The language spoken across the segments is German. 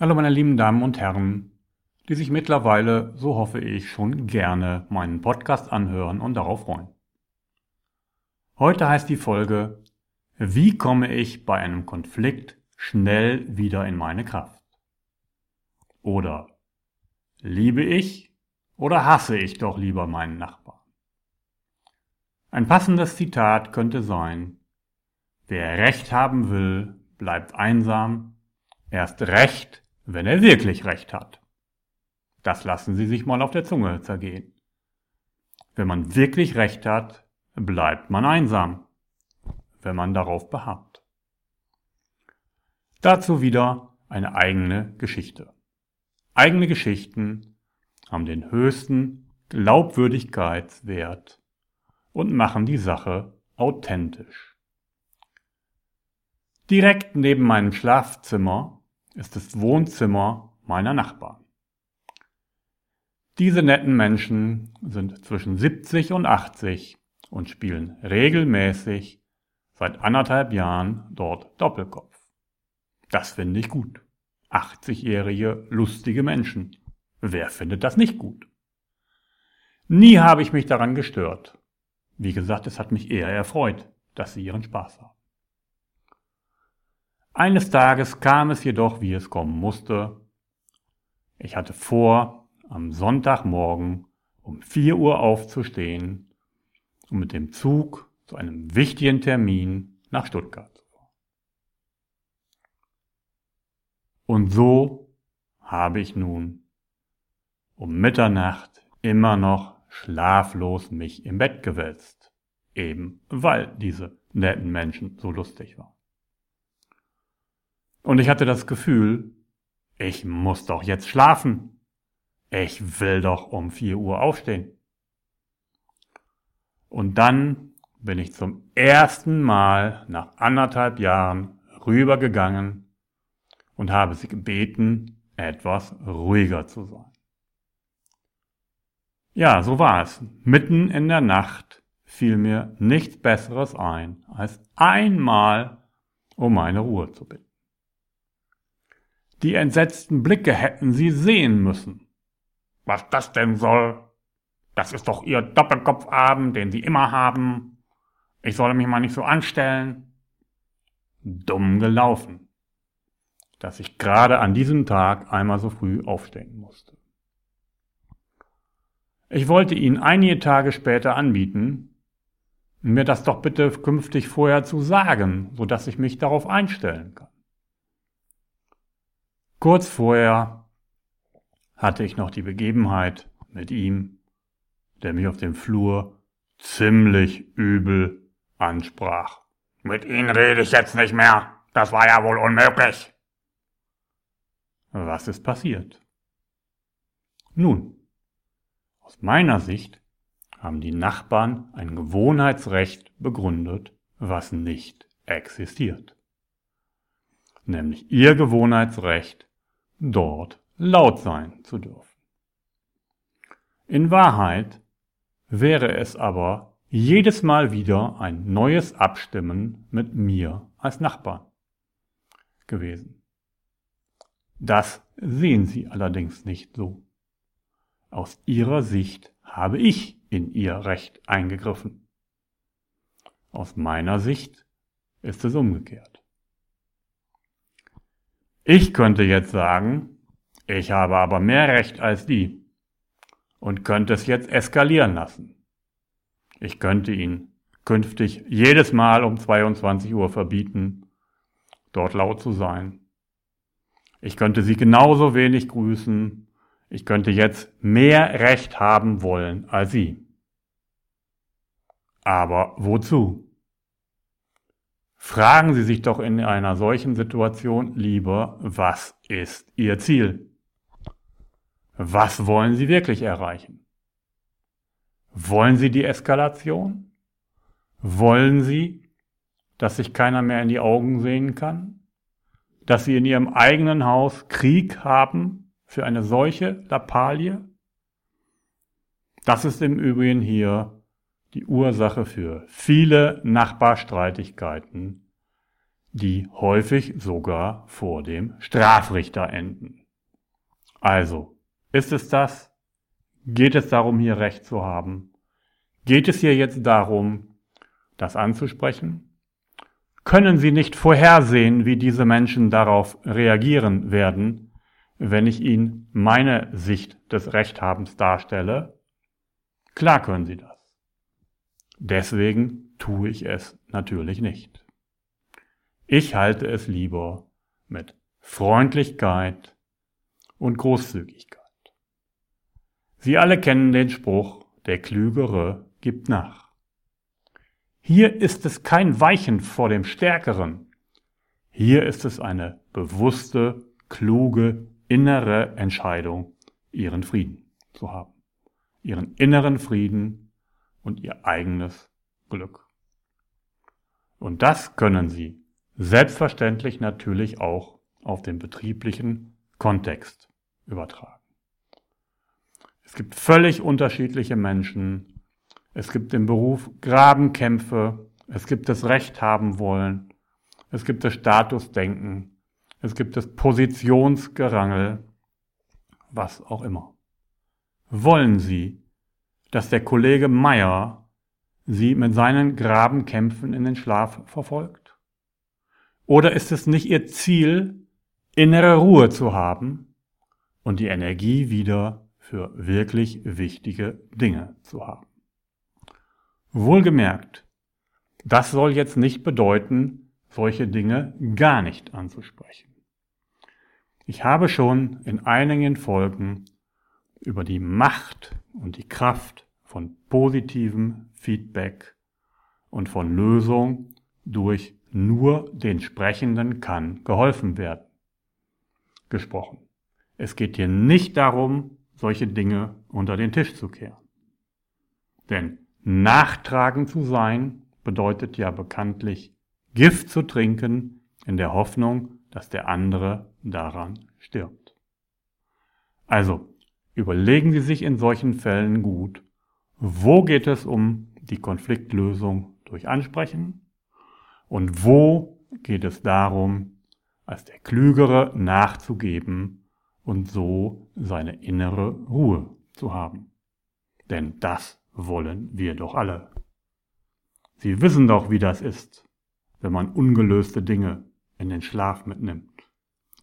Hallo meine lieben Damen und Herren, die sich mittlerweile, so hoffe ich, schon gerne meinen Podcast anhören und darauf freuen. Heute heißt die Folge Wie komme ich bei einem Konflikt schnell wieder in meine Kraft? Oder Liebe ich oder hasse ich doch lieber meinen Nachbarn? Ein passendes Zitat könnte sein, Wer Recht haben will, bleibt einsam, erst recht, wenn er wirklich Recht hat. Das lassen Sie sich mal auf der Zunge zergehen. Wenn man wirklich Recht hat, bleibt man einsam, wenn man darauf beharrt. Dazu wieder eine eigene Geschichte. Eigene Geschichten haben den höchsten Glaubwürdigkeitswert und machen die Sache authentisch. Direkt neben meinem Schlafzimmer ist das Wohnzimmer meiner Nachbarn. Diese netten Menschen sind zwischen 70 und 80 und spielen regelmäßig seit anderthalb Jahren dort Doppelkopf. Das finde ich gut. 80-jährige, lustige Menschen. Wer findet das nicht gut? Nie habe ich mich daran gestört. Wie gesagt, es hat mich eher erfreut, dass sie ihren Spaß haben. Eines Tages kam es jedoch, wie es kommen musste. Ich hatte vor, am Sonntagmorgen um 4 Uhr aufzustehen und mit dem Zug zu einem wichtigen Termin nach Stuttgart zu fahren. Und so habe ich nun um Mitternacht immer noch schlaflos mich im Bett gewälzt, eben weil diese netten Menschen so lustig waren. Und ich hatte das Gefühl, ich muss doch jetzt schlafen. Ich will doch um vier Uhr aufstehen. Und dann bin ich zum ersten Mal nach anderthalb Jahren rübergegangen und habe sie gebeten, etwas ruhiger zu sein. Ja, so war es. Mitten in der Nacht fiel mir nichts Besseres ein, als einmal um meine Ruhe zu bitten. Die entsetzten Blicke hätten sie sehen müssen. Was das denn soll? Das ist doch ihr Doppelkopfabend, den sie immer haben. Ich soll mich mal nicht so anstellen. Dumm gelaufen, dass ich gerade an diesem Tag einmal so früh aufstehen musste. Ich wollte Ihnen einige Tage später anbieten, mir das doch bitte künftig vorher zu sagen, so dass ich mich darauf einstellen kann. Kurz vorher hatte ich noch die Begebenheit mit ihm, der mich auf dem Flur ziemlich übel ansprach. Mit Ihnen rede ich jetzt nicht mehr. Das war ja wohl unmöglich. Was ist passiert? Nun, aus meiner Sicht haben die Nachbarn ein Gewohnheitsrecht begründet, was nicht existiert. Nämlich ihr Gewohnheitsrecht, dort laut sein zu dürfen. In Wahrheit wäre es aber jedes Mal wieder ein neues Abstimmen mit mir als Nachbarn gewesen. Das sehen Sie allerdings nicht so. Aus Ihrer Sicht habe ich in Ihr Recht eingegriffen. Aus meiner Sicht ist es umgekehrt. Ich könnte jetzt sagen, ich habe aber mehr Recht als die und könnte es jetzt eskalieren lassen. Ich könnte ihn künftig jedes Mal um 22 Uhr verbieten, dort laut zu sein. Ich könnte sie genauso wenig grüßen. Ich könnte jetzt mehr Recht haben wollen als sie. Aber wozu? Fragen Sie sich doch in einer solchen Situation lieber, was ist Ihr Ziel? Was wollen Sie wirklich erreichen? Wollen Sie die Eskalation? Wollen Sie, dass sich keiner mehr in die Augen sehen kann? Dass Sie in Ihrem eigenen Haus Krieg haben für eine solche Lappalie? Das ist im Übrigen hier die Ursache für viele Nachbarstreitigkeiten, die häufig sogar vor dem Strafrichter enden. Also, ist es das? Geht es darum, hier Recht zu haben? Geht es hier jetzt darum, das anzusprechen? Können Sie nicht vorhersehen, wie diese Menschen darauf reagieren werden, wenn ich Ihnen meine Sicht des Rechthabens darstelle? Klar können Sie das. Deswegen tue ich es natürlich nicht. Ich halte es lieber mit Freundlichkeit und Großzügigkeit. Sie alle kennen den Spruch, der Klügere gibt nach. Hier ist es kein Weichen vor dem Stärkeren. Hier ist es eine bewusste, kluge, innere Entscheidung, ihren Frieden zu haben. Ihren inneren Frieden und ihr eigenes Glück. Und das können Sie selbstverständlich natürlich auch auf den betrieblichen Kontext übertragen. Es gibt völlig unterschiedliche Menschen. Es gibt im Beruf Grabenkämpfe. Es gibt das Recht haben wollen. Es gibt das Statusdenken. Es gibt das Positionsgerangel. Was auch immer. Wollen Sie, dass der Kollege Meyer Sie mit seinen Grabenkämpfen in den Schlaf verfolgt? Oder ist es nicht Ihr Ziel, innere Ruhe zu haben und die Energie wieder für wirklich wichtige Dinge zu haben. Wohlgemerkt, das soll jetzt nicht bedeuten, solche Dinge gar nicht anzusprechen. Ich habe schon in einigen Folgen über die Macht und die Kraft von positivem Feedback und von Lösung durch nur den Sprechenden kann geholfen werden gesprochen. Es geht hier nicht darum, solche Dinge unter den Tisch zu kehren. Denn nachtragend zu sein bedeutet ja bekanntlich Gift zu trinken in der Hoffnung, dass der andere daran stirbt. Also überlegen Sie sich in solchen Fällen gut, wo geht es um die Konfliktlösung durch Ansprechen und wo geht es darum, als der Klügere nachzugeben und so seine innere Ruhe zu haben. Denn das wollen wir doch alle. Sie wissen doch, wie das ist, wenn man ungelöste Dinge in den Schlaf mitnimmt,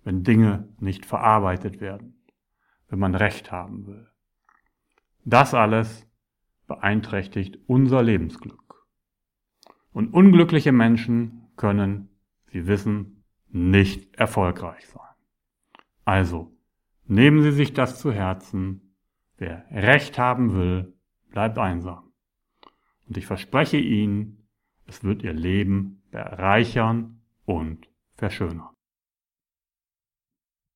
wenn Dinge nicht verarbeitet werden, wenn man Recht haben will. Das alles beeinträchtigt unser Lebensglück. Und unglückliche Menschen können, Sie wissen, nicht erfolgreich sein. Also, Nehmen Sie sich das zu Herzen. Wer Recht haben will, bleibt einsam. Und ich verspreche Ihnen, es wird Ihr Leben bereichern und verschönern.